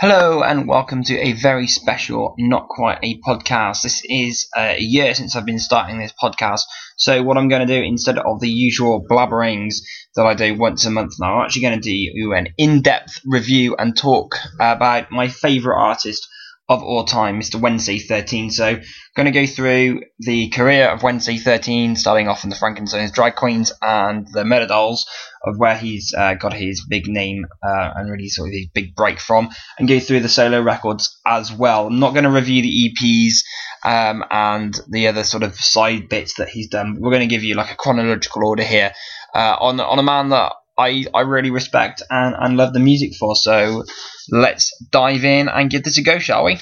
Hello and welcome to a very special, not quite a podcast. This is a year since I've been starting this podcast, so what I'm going to do instead of the usual blabberings that I do once a month now, I'm actually going to do an in-depth review and talk about my favourite artist of all time, Mr. Wednesday 13. So, going to go through the career of Wednesday 13, starting off in the Frankenstein's Drag Queens and the Murderdolls, of where he's uh, got his big name uh, and really sort of his big break from, and go through the solo records as well. I'm not going to review the EPs um, and the other sort of side bits that he's done. We're going to give you like a chronological order here uh, on on a man that I, I really respect and, and love the music for. So let's dive in and give this a go, shall we?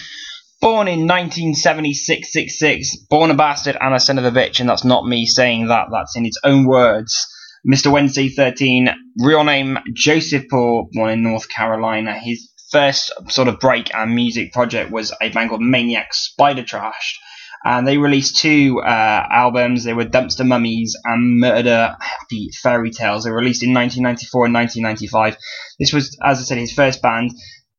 Born in 1976, 66, born a bastard and a son of a bitch, and that's not me saying that, that's in its own words. Mr. Wednesday 13, real name Joseph Poole, born in North Carolina. His first sort of break and music project was a band called Maniac Spider Trash and they released two uh, albums. They were Dumpster Mummies and Murder Happy Fairy Tales. They were released in 1994 and 1995. This was, as I said, his first band.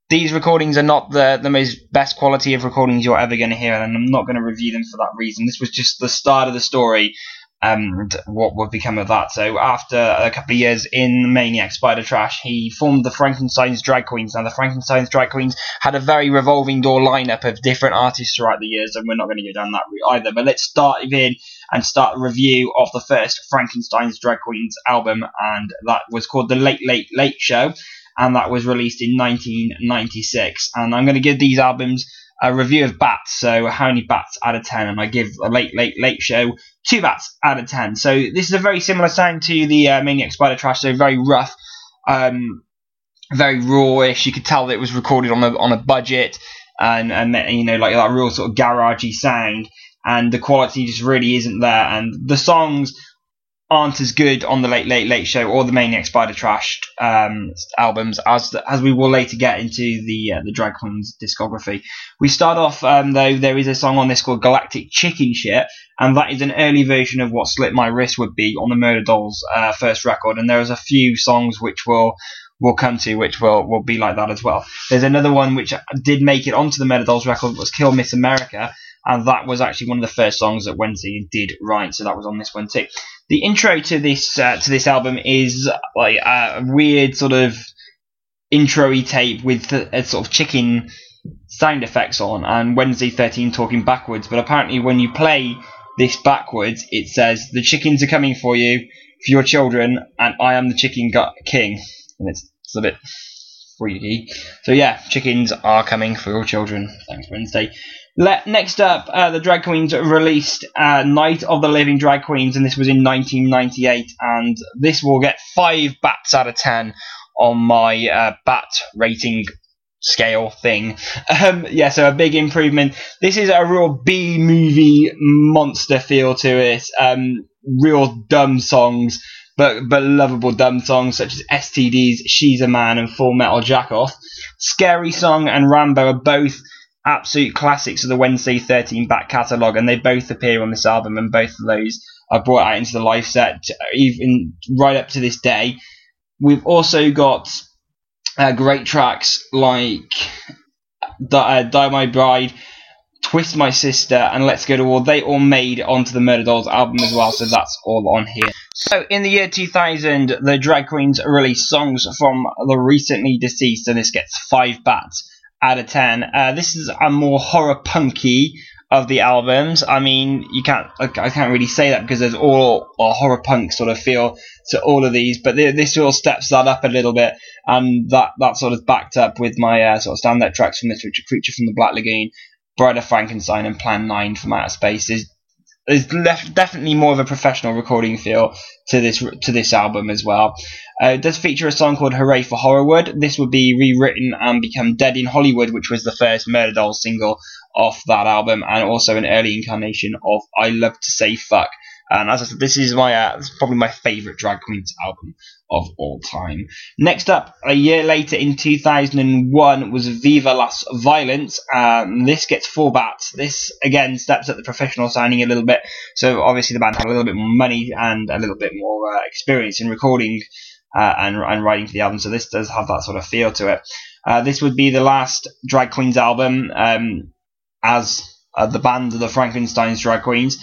These recordings are not the, the most best quality of recordings you're ever going to hear, and I'm not going to review them for that reason. This was just the start of the story and what would become of that. So after a couple of years in Maniac Spider Trash, he formed the Frankenstein's Drag Queens. Now the Frankenstein's Drag Queens had a very revolving door lineup of different artists throughout the years, and we're not going to go down that route either. But let's start in and start a review of the first Frankenstein's Drag Queens album, and that was called The Late Late Late Show, and that was released in 1996. And I'm going to give these albums a review of bats. So how many bats out of ten? And I give a late, late, late show two bats out of ten. So this is a very similar sound to the uh, Maniac Spider Trash. So very rough, um, very rawish. You could tell that it was recorded on a on a budget, and and you know like that real sort of garagey sound. And the quality just really isn't there. And the songs aren't as good on the Late Late Late Show or the Maniac Spider Trash um, albums as as we will later get into the uh, the Drag Queens discography. We start off um, though there is a song on this called Galactic Chicken Shit, and that is an early version of what Slit My Wrist would be on the Murderdolls uh, first record. And there is a few songs which will we'll come to, which will will be like that as well. There's another one which did make it onto the Murder Dolls record, was Kill Miss America, and that was actually one of the first songs that Wednesday did write, so that was on this one too. The intro to this uh, to this album is like a weird sort of intro-y tape with a, sort of chicken sound effects on and Wednesday 13 talking backwards. But apparently when you play this backwards it says the chickens are coming for you for your children and I am the chicken king. And it's, it's a bit freaky so yeah chickens are coming for your children thanks Wednesday let, next up, uh, the drag queens released uh, Night of the Living Drag Queens, and this was in 1998. And this will get five bats out of ten on my uh, bat rating scale thing. Um, yeah, so a big improvement. This is a real B movie monster feel to it. Um, real dumb songs, but but lovable dumb songs such as STDs, She's a Man, and Full Metal Jackoff. Scary Song and Rambo are both absolute classics of the Wednesday 13 back catalogue, and they both appear on this album, and both of those are brought out into the live set, even right up to this day. We've also got uh, great tracks like Die, uh, Die My Bride, Twist My Sister, and Let's Go to War. They all made onto the Murder Dolls album as well, so that's all on here. So, in the year 2000, the Drag Queens released songs from the recently deceased, and this gets five bats out of 10. Uh, this is a more horror punky of the albums. I mean, you can't I can't really say that because there's all a horror punk sort of feel to all of these, but this of steps that up a little bit, and that that sort of backed up with my uh, sort of standout tracks from this Richard Creature from the Black Lagoon, Bride of Frankenstein, and Plan Nine from Outer Space. There's definitely more of a professional recording feel to this to this album as well. Uh, it does feature a song called "Hooray for Horrorwood." This would be rewritten and become "Dead in Hollywood," which was the first Murderdolls single off that album, and also an early incarnation of "I Love to Say Fuck." And as I said, this is my uh, probably my favourite drag queens album of all time. Next up, a year later in 2001 was Viva Las Violence. Um, this gets four bats. This again steps up the professional signing a little bit. So obviously the band had a little bit more money and a little bit more uh, experience in recording uh, and and writing for the album. So this does have that sort of feel to it. Uh, this would be the last Drag Queens album um, as uh, the band of the Frankenstein's Drag Queens.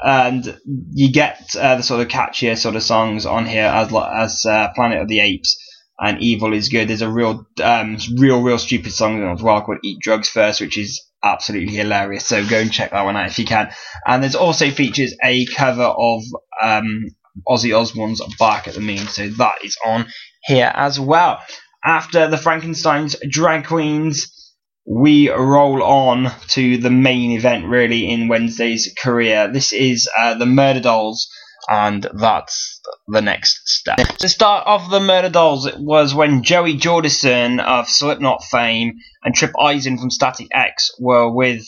And you get uh, the sort of catchier sort of songs on here as as uh, Planet of the Apes and Evil is Good. There's a real, um, real, real stupid song as well called Eat Drugs First, which is absolutely hilarious. So go and check that one out if you can. And there's also features a cover of um, Ozzy Osbourne's Bark at the Moon. So that is on here as well. After the Frankenstein's drag queens, we roll on to the main event really in Wednesday's career. This is uh, the Murderdolls and that's the next step. The start of the Murderdolls was when Joey Jordison of Slipknot fame and Tripp Eisen from Static X were with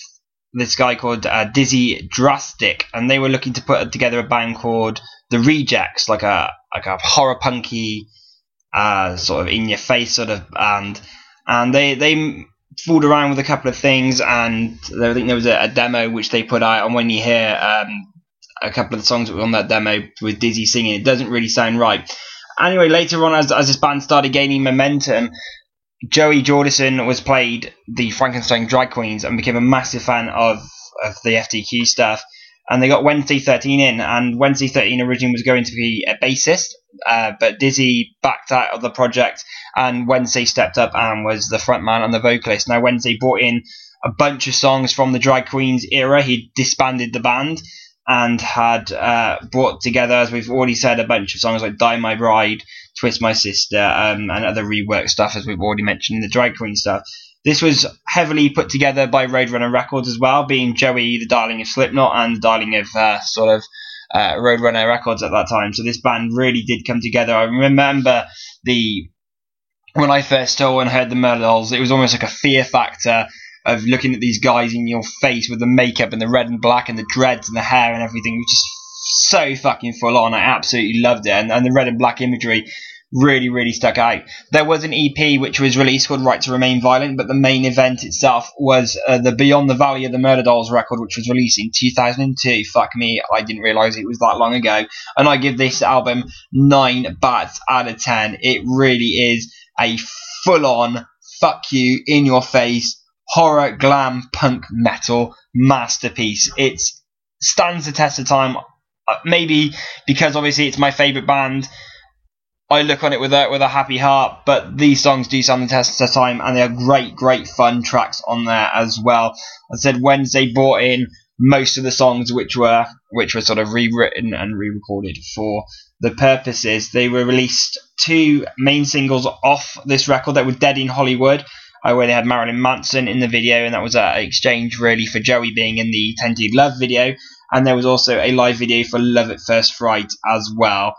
this guy called uh, Dizzy Drastic, and they were looking to put together a band called The Rejects, like a like a horror punky, uh, sort of in your face sort of band, and they they fooled around with a couple of things, and I think there was a, a demo which they put out, and when you hear um, a couple of the songs on that demo with Dizzy singing. It doesn't really sound right. Anyway, later on, as, as this band started gaining momentum, Joey Jordison was played the Frankenstein Drag Queens and became a massive fan of, of the FDQ stuff. And they got Wednesday 13 in, and Wednesday 13 originally was going to be a bassist, uh, but Dizzy backed out of the project, and Wednesday stepped up and was the frontman and the vocalist. Now, Wednesday brought in a bunch of songs from the Drag Queens era. He disbanded the band, and had uh, brought together, as we've already said, a bunch of songs like Die My Bride, Twist My Sister, um, and other rework stuff, as we've already mentioned in the Drag Queen stuff. This was heavily put together by Roadrunner Records as well, being Joey the darling of Slipknot and the darling of uh, sort of uh, Roadrunner Records at that time. So this band really did come together. I remember the when I first saw and heard the Murderdolls, it was almost like a fear factor of looking at these guys in your face with the makeup and the red and black and the dreads and the hair and everything, which is so fucking full on. I absolutely loved it, and, and the red and black imagery really, really stuck out. There was an EP which was released called Right to Remain Violent, but the main event itself was uh, the Beyond the Valley of the Murderdolls record, which was released in 2002. Fuck me, I didn't realise it was that long ago. And I give this album 9 bats out of 10. It really is a full on, fuck you, in your face, horror, glam, punk, metal masterpiece. It stands the test of time. Uh, maybe because obviously it's my favourite band. I look on it with a with a happy heart, but these songs do stand the test of time, and they are great, great fun tracks on there as well. I said Wednesday brought in most of the songs which were which were sort of rewritten and re-recorded for the purposes. They were released two main singles off this record that were Dead in Hollywood uh, where they had Marilyn Manson in the video, and that was an exchange really for Joey being in the Tainted Love video. And there was also a live video for Love at First Fright as well.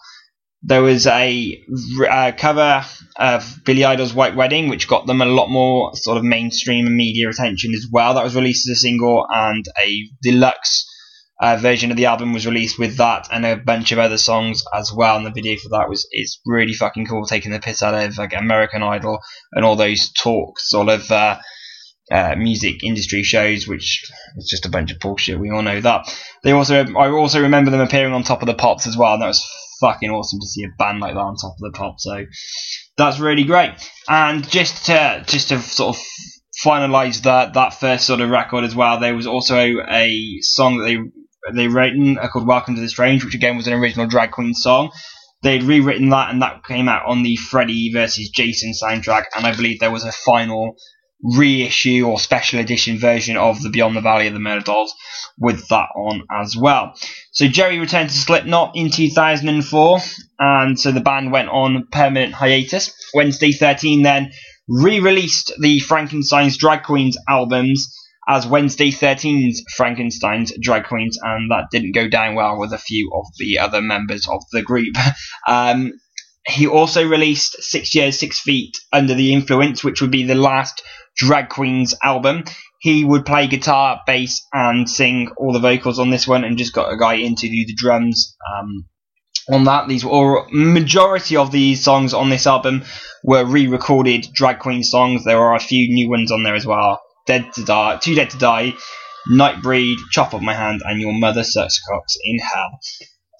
There was a uh, cover of Billy Idol's White Wedding, which got them a lot more sort of mainstream media attention as well. That was released as a single, and a deluxe uh, version of the album was released with that and a bunch of other songs as well. And the video for that was is really fucking cool, taking the piss out of like American Idol and all those talk sort of uh, uh, music industry shows, which is just a bunch of bullshit. We all know that. They also I also remember them appearing on Top of the Pops as well, and that was fucking awesome to see a band like that on Top of the Pops. So that's really great. And just to just to sort of finalize that that first sort of record as well. There was also a song that they they written called Welcome to the Strange, which again was an original Drag Queen song. They'd rewritten that, and that came out on the Freddy versus Jason soundtrack. And I believe there was a final reissue or special edition version of the Beyond the Valley of the Murderdolls with that on as well. So Jerry returned to Slipknot in 2004, and so the band went on permanent hiatus. Wednesday 13 then re-released the Frankenstein's Drag Queens albums as Wednesday 13's Frankenstein's drag queens, and that didn't go down well with a few of the other members of the group. Um, he also released Six Years, Six Feet Under the Influence, which would be the last drag queens album. He would play guitar, bass, and sing all the vocals on this one, and just got a guy in to do the drums. Um, on that, these were all, majority of these songs on this album were re-recorded drag queen songs. There are a few new ones on there as well. Dead to Die, Too Dead to Die, Nightbreed, Chop Off My Hand, and Your Mother Sucks Cocks in Hell.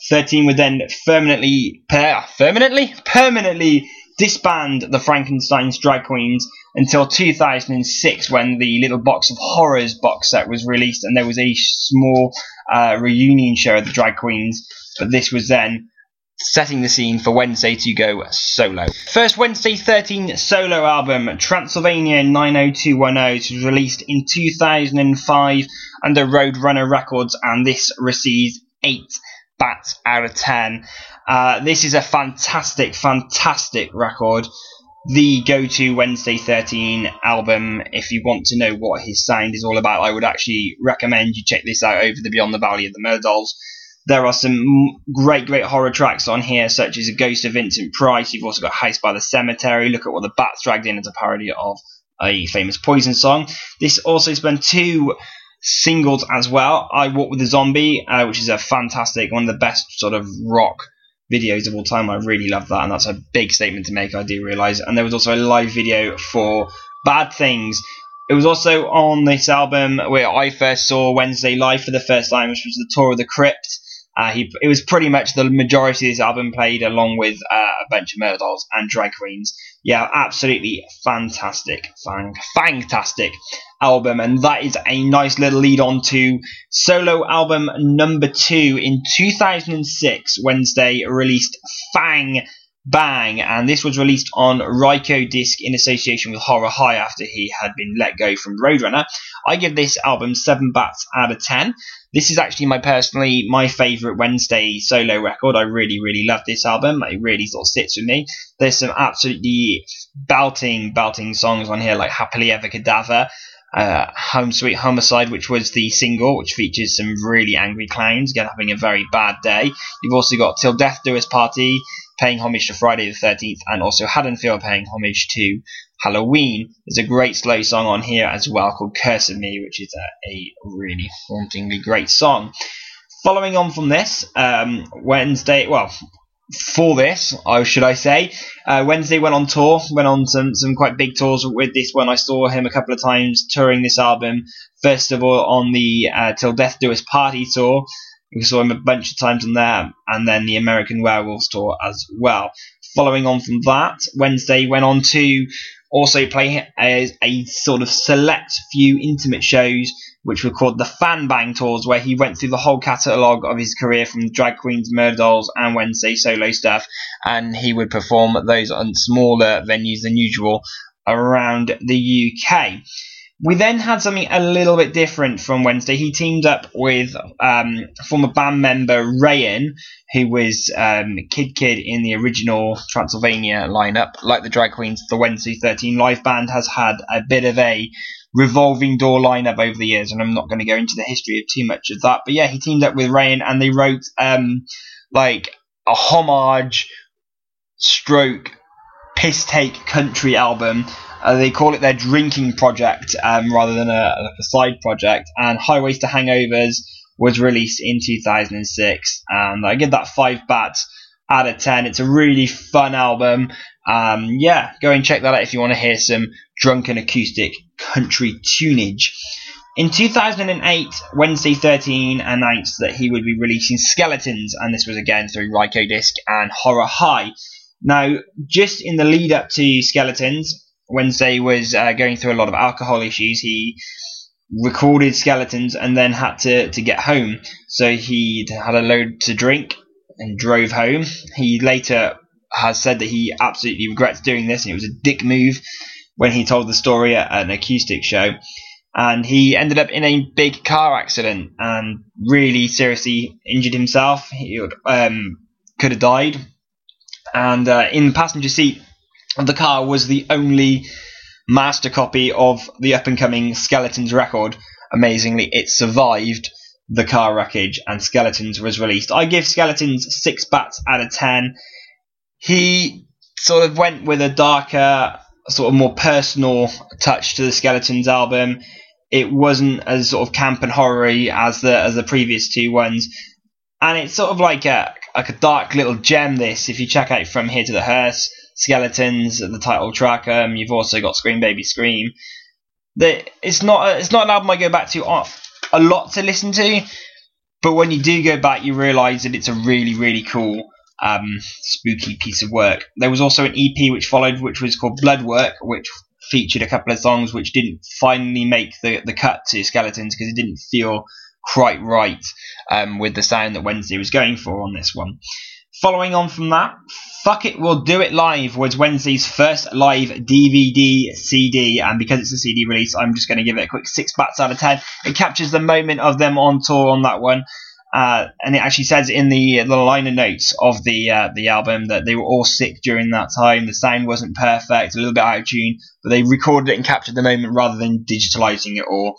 13 were then permanently, per, permanently, permanently disband the Frankenstein's drag queens until 2006 when the Little Box of Horrors box set was released and there was a small uh, reunion show of the drag queens. But this was then setting the scene for Wednesday to go solo. First Wednesday 13 solo album, Transylvania 90210, was released in 2005 under Roadrunner Records, and this received 8 bats out of 10. Uh, this is a fantastic, fantastic record. The go to Wednesday 13 album, if you want to know what his sound is all about, I would actually recommend you check this out over the Beyond the Valley of the Murders. There are some great, great horror tracks on here, such as A Ghost of Vincent Price. You've also got House by the Cemetery. Look at what the Bats dragged in as a parody of a famous Poison song. This also spent two singles as well. I Walk with a Zombie, uh, which is a fantastic, one of the best sort of rock videos of all time. I really love that, and that's a big statement to make, I do realise. And there was also a live video for Bad Things. It was also on this album where I first saw Wednesday live for the first time, which was the Tour of the Crypt. Uh, he, it was pretty much the majority of this album played along with uh, a bunch of murder dolls and Drag Queens. Yeah, absolutely fantastic, fang, fantastic album, and that is a nice little lead on to solo album number two in 2006. Wednesday released Fang Bang, and this was released on Rykodisc in association with Horror High after he had been let go from Roadrunner. I give this album 7 bats out of 10. This is actually my personally my favourite Wednesday solo record. I really, really love this album. It really sort of sits with me. There's some absolutely belting, belting songs on here like Happily Ever Cadaver, uh, Home Sweet Homicide, which was the single, which features some really angry clowns again having a very bad day. You've also got Till Death Do Us Party, paying homage to Friday the 13th, and also Haddonfield paying homage to Halloween. There's a great slow song on here as well called Curse of Me, which is a, a really hauntingly great song. Following on from this, um, Wednesday, well, for this, or should I say, uh, Wednesday went on tour, went on some, some quite big tours with this one. I saw him a couple of times touring this album. First of all, on the uh, Till Death Do Us Party tour, we saw him a bunch of times on there, and then the American Werewolves tour as well. Following on from that, Wednesday went on to also play as a sort of select few intimate shows, which were called the Fan Bang tours, where he went through the whole catalogue of his career from Drag Queens, Murder Dolls, and Wednesday solo stuff, and he would perform those on smaller venues than usual around the UK. We then had something a little bit different from Wednesday. He teamed up with um, former band member Rayan, who was um, Kid Kid in the original Transylvania lineup. Like the Drag Queens, the Wednesday 13 live band has had a bit of a revolving door lineup over the years, and I'm not going to go into the history of too much of that. But yeah, he teamed up with Rayan, and they wrote um, like a homage stroke piss take country album uh, they call it their drinking project um, rather than a, like a side project. And Highways to Hangovers was released in 2006, and I give that five bats out of ten. It's a really fun album. Um, yeah, go and check that out if you want to hear some drunken acoustic country tunage. In 2008, Wednesday 13 announced that he would be releasing Skeletons, and this was again through Rykodisc and Horror High. Now, just in the lead up to Skeletons, Wednesday was uh, going through a lot of alcohol issues. He recorded skeletons and then had to, to get home. So he had a load to drink and drove home. He later has said that he absolutely regrets doing this and it was a dick move when he told the story at an acoustic show. And he ended up in a big car accident and really seriously injured himself. He would, um, could have died. And uh, in the passenger seat the car was the only master copy of the up and coming Skeletons record. Amazingly, it survived the car wreckage and Skeletons was released. I give Skeletons six bats out of ten. He sort of went with a darker, sort of more personal touch to the Skeletons album. It wasn't as sort of camp and horror as the as the previous two ones, and it's sort of like a like a dark little gem. This, if you check out from here to the hearse, Skeletons, the title track. Um, you've also got Scream Baby Scream. The, it's not it's not an album I go back to a lot to listen to, but when you do go back, you realise that it's a really really cool um, spooky piece of work. There was also an EP which followed, which was called Bloodwork, which featured a couple of songs which didn't finally make the, the cut to Skeletons because it didn't feel quite right um, with the sound that Wednesday was going for on this one. Following on from that, Fuck It We'll Do It Live was Wednesday's first live DVD CD, and because it's a CD release, I'm just going to give it a quick 6 bats out of 10. It captures the moment of them on tour on that one. Uh, and it actually says in the the liner notes of the uh, the album that they were all sick during that time. The sound wasn't perfect, a little bit out of tune, but they recorded it and captured the moment rather than digitalizing it all.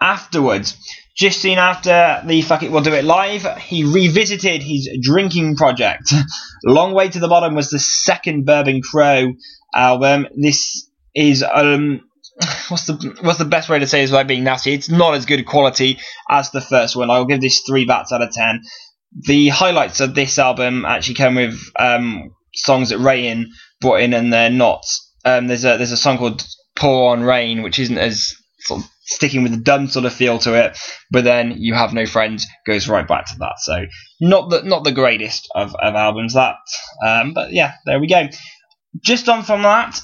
Afterwards, just soon after the Fuck It We'll Do It Live, he revisited his drinking project. Long Way to the Bottom was the second Bourbon Crow album. This is um what's the what's the best way to say this without being nasty? It's not as good quality as the first one. I'll give this three bats out of ten. The highlights of this album actually come with um, songs that Rayin brought in, and they're not. Um, there's a there's a song called Pour on Rain, which isn't as sort of sticking with the dumb sort of feel to it. But then you have no friends goes right back to that. So not the not the greatest of, of albums that. Um, but yeah, there we go. Just on from that,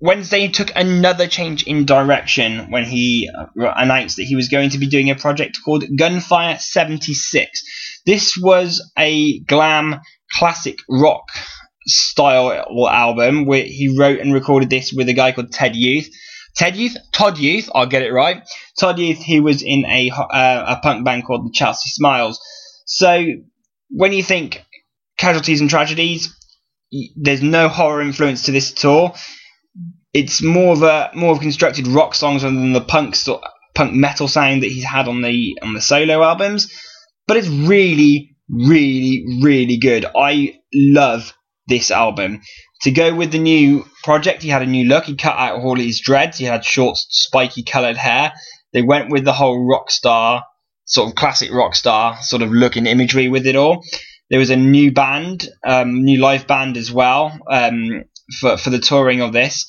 Wednesday took another change in direction when he uh, announced that he was going to be doing a project called Gunfire 76. This was a glam classic rock style album where he wrote and recorded this with a guy called Ted Youth. Ted Youth, Todd Youth, I'll get it right. Todd Youth, he was in a uh, a punk band called the Chelsea Smiles. So when you think casualties and tragedies, there's no horror influence to this at all. It's more of a more of constructed rock songs rather than the punk punk metal sound that he's had on the on the solo albums. But it's really, really, really good. I love this album. To go with the new project, he had a new look. He cut out all his dreads. He had short, spiky coloured hair. They went with the whole rock star, sort of classic rock star sort of look and imagery with it all. There was a new band, um, new live band as well um, for for the touring of this.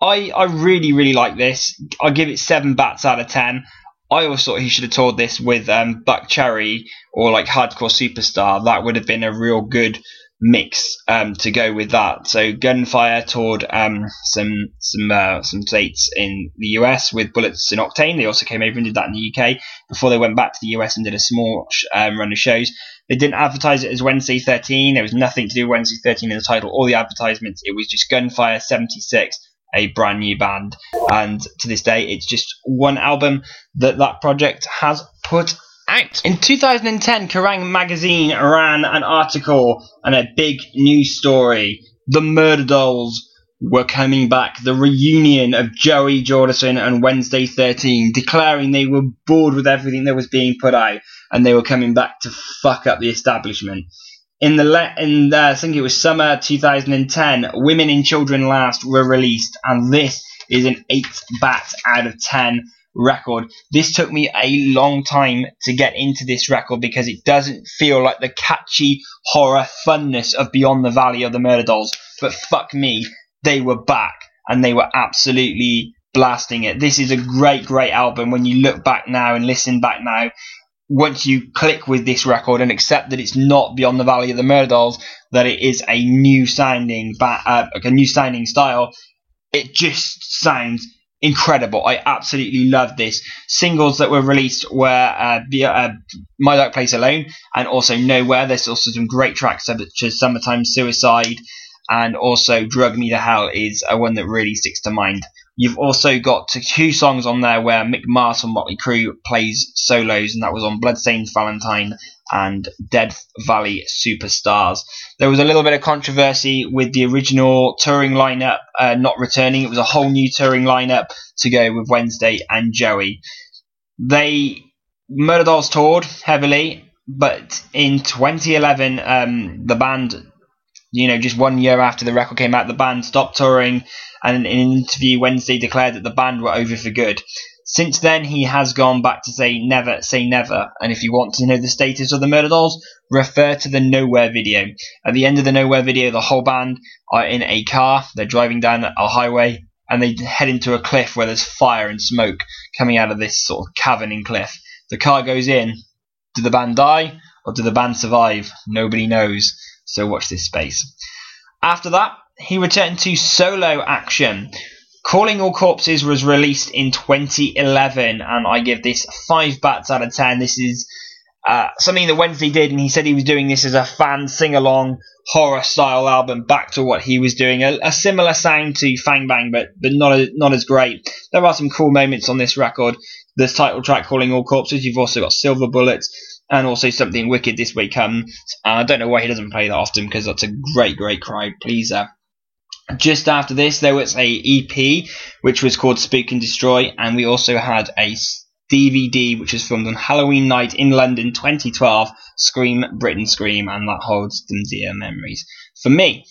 I I really really like this. I give it seven bats out of ten. I always thought he should have toured this with um, Buckcherry or like Hardcore Superstar. That would have been a real good mix um, to go with that. So Gunfire toured um, some some uh, some states in the US with Bullets and Octane. They also came over and did that in the UK before they went back to the US and did a small um, run of shows. They didn't advertise it as Wednesday 13. There was nothing to do with Wednesday 13 in the title or the advertisements. It was just Gunfire 76 a brand new band and to this day it's just one album that that project has put out. In 2010, Kerrang! magazine ran an article and a big news story. The Murder Dolls were coming back. The reunion of Joey Jordison and Wednesday 13, declaring they were bored with everything that was being put out and they were coming back to fuck up the establishment. In the le- in the, I think it was summer 2010, Women and Children Last were released, and this is an eight bat out of ten record. This took me a long time to get into this record because it doesn't feel like the catchy horror funness of Beyond the Valley of the Murder Dolls. But fuck me, they were back and they were absolutely blasting it. This is a great, great album when you look back now and listen back now. Once you click with this record and accept that it's not Beyond the Valley of the Murder Dolls, that it is a new sounding, uh, a new sounding style, it just sounds incredible. I absolutely love this. Singles that were released were uh, uh, My Dark Place Alone and also Nowhere. There's also some great tracks such as Summertime Suicide and also Drug Me to Hell is a one that really sticks to mind. You've also got two songs on there where Mick Mars from Motley Crue plays solos, and that was on Bloodstained Valentine and Dead Valley Superstars. There was a little bit of controversy with the original touring lineup uh, not returning. It was a whole new touring lineup to go with Wednesday and Joey. They Murderdolls toured heavily, but in 2011, um, the band, you know, just one year after the record came out, the band stopped touring, and in an interview Wednesday declared that the band were over for good. Since then, he has gone back to say never say never, and if you want to know the status of the Murderdolls, refer to the Nowhere video. At the end of the Nowhere video, the whole band are in a car, they're driving down a highway, and they head into a cliff where there's fire and smoke coming out of this sort of caverning cliff. The car goes in. Do the band die, or do the band survive? Nobody knows. So watch this space. After that, he returned to solo action. Calling All Corpses was released in 2011, and I give this 5 bats out of 10. This is uh, something that Wednesday did, and he said he was doing this as a fan sing along horror style album back to what he was doing. A, a similar sound to Fang Bang, but but not a, not as great. There are some cool moments on this record. This title track, Calling All Corpses. You've also got Silver Bullets and also something wicked this way comes. Uh, I don't know why he doesn't play that often because that's a great, great crowd pleaser. Just after this, there was a EP which was called Spook and Destroy, and we also had a DVD which was filmed on Halloween night in London 2012, Scream Britain Scream, and that holds some dear memories for me.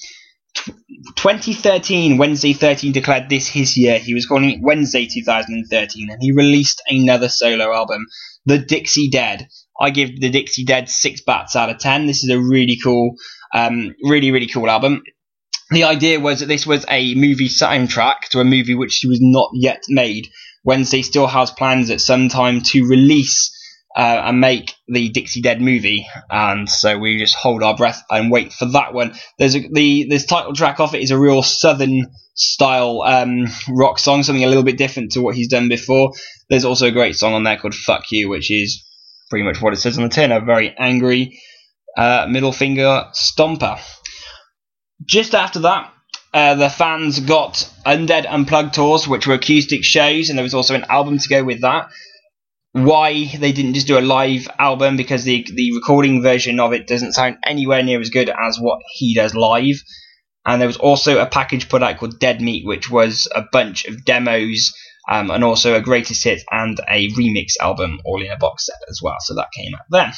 2013, Wednesday 13 declared this his year. He was calling it Wednesday 2013, and he released another solo album, The Dixie Dead. I give The Dixie Dead six bats out of ten. This is a really cool, um, really really cool album the idea was that this was a movie soundtrack to a movie which was not yet made. Wednesday still has plans at some time to release uh, and make the Dixie Dead movie, and so we just hold our breath and wait for that one. There's a, the this title track off it is a real southern style um, rock song, something a little bit different to what he's done before. There's also a great song on there called "Fuck You," which is pretty much what it says on the tin, a very angry uh, middle finger stomper. Just after that, uh, the fans got Undead Unplugged tours, which were acoustic shows, and there was also an album to go with that. Why they didn't just do a live album because the the recording version of it doesn't sound anywhere near as good as what he does live. And there was also a package put out called Dead Meat, which was a bunch of demos um, and also a greatest hit and a remix album all in a box set as well. So that came out then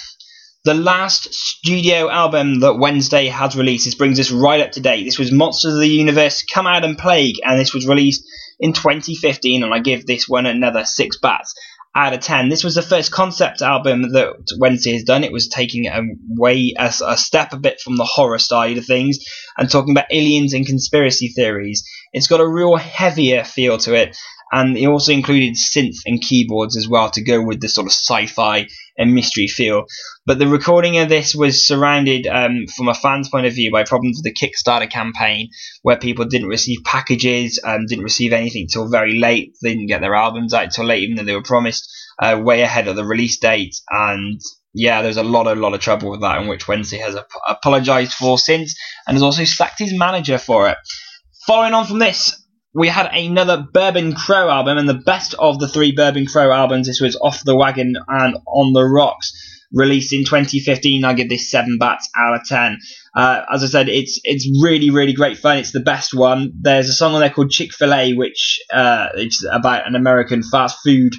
the last studio album that Wednesday has released. This brings us right up to date. This was Monsters of the Universe, Come Out and Plague, and this was released in 2015, and I give this one another six bats out of 10. This was the first concept album that Wednesday has done. It was taking a way a, a step a bit from the horror side of things and talking about aliens and conspiracy theories. It's got a real heavier feel to it, and it also included synth and keyboards as well to go with the sort of sci-fi and mystery feel. But the recording of this was surrounded, um, from a fan's point of view, by problems with the Kickstarter campaign, where people didn't receive packages, um, didn't receive anything till very late. They didn't get their albums out till late, even though they were promised uh, way ahead of the release date. And yeah, there's a lot, a lot of trouble with that, in which Wednesday has ap- apologised for since, and has also sacked his manager for it. Following on from this, we had another Bourbon Crow album, and the best of the three Bourbon Crow albums. This was Off the Wagon and On the Rocks, released in 2015. I give this seven bats out of ten. Uh, as I said, it's it's really really great fun. It's the best one. There's a song on there called Chick Fil A, which uh, it's about an American fast food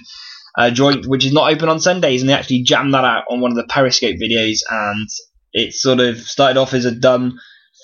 uh, joint which is not open on Sundays, and they actually jammed that out on one of the Periscope videos, and it sort of started off as a dumb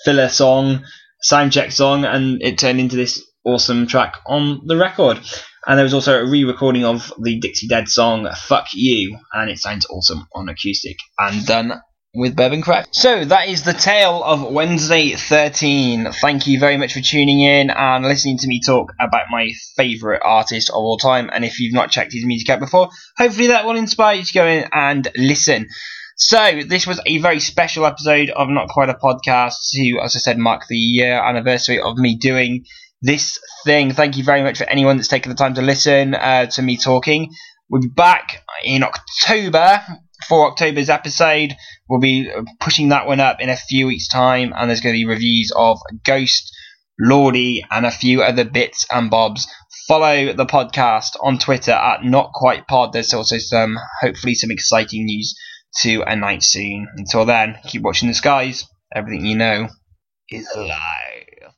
filler song, sound check song, and it turned into this awesome track on the record. And there was also a re recording of the Dixie Dead song Fuck You, and it sounds awesome on acoustic and done with Bourbon Crack. So that is the tale of Wednesday 13. Thank you very much for tuning in and listening to me talk about my favourite artist of all time. And if you've not checked his music out before, hopefully that will inspire you to go in and listen. So this was a very special episode of Not Quite a Podcast to, as I said, mark the year anniversary of me doing this thing. Thank you very much for anyone that's taken the time to listen uh, to me talking. We'll be back in October for October's episode. We'll be pushing that one up in a few weeks' time, and there's going to be reviews of Ghost, Lordi, and a few other bits and bobs. Follow the podcast on Twitter at Not Quite Pod. There's also some, hopefully, some exciting news to announce soon. Until then, keep watching the skies. Everything you know is a lie.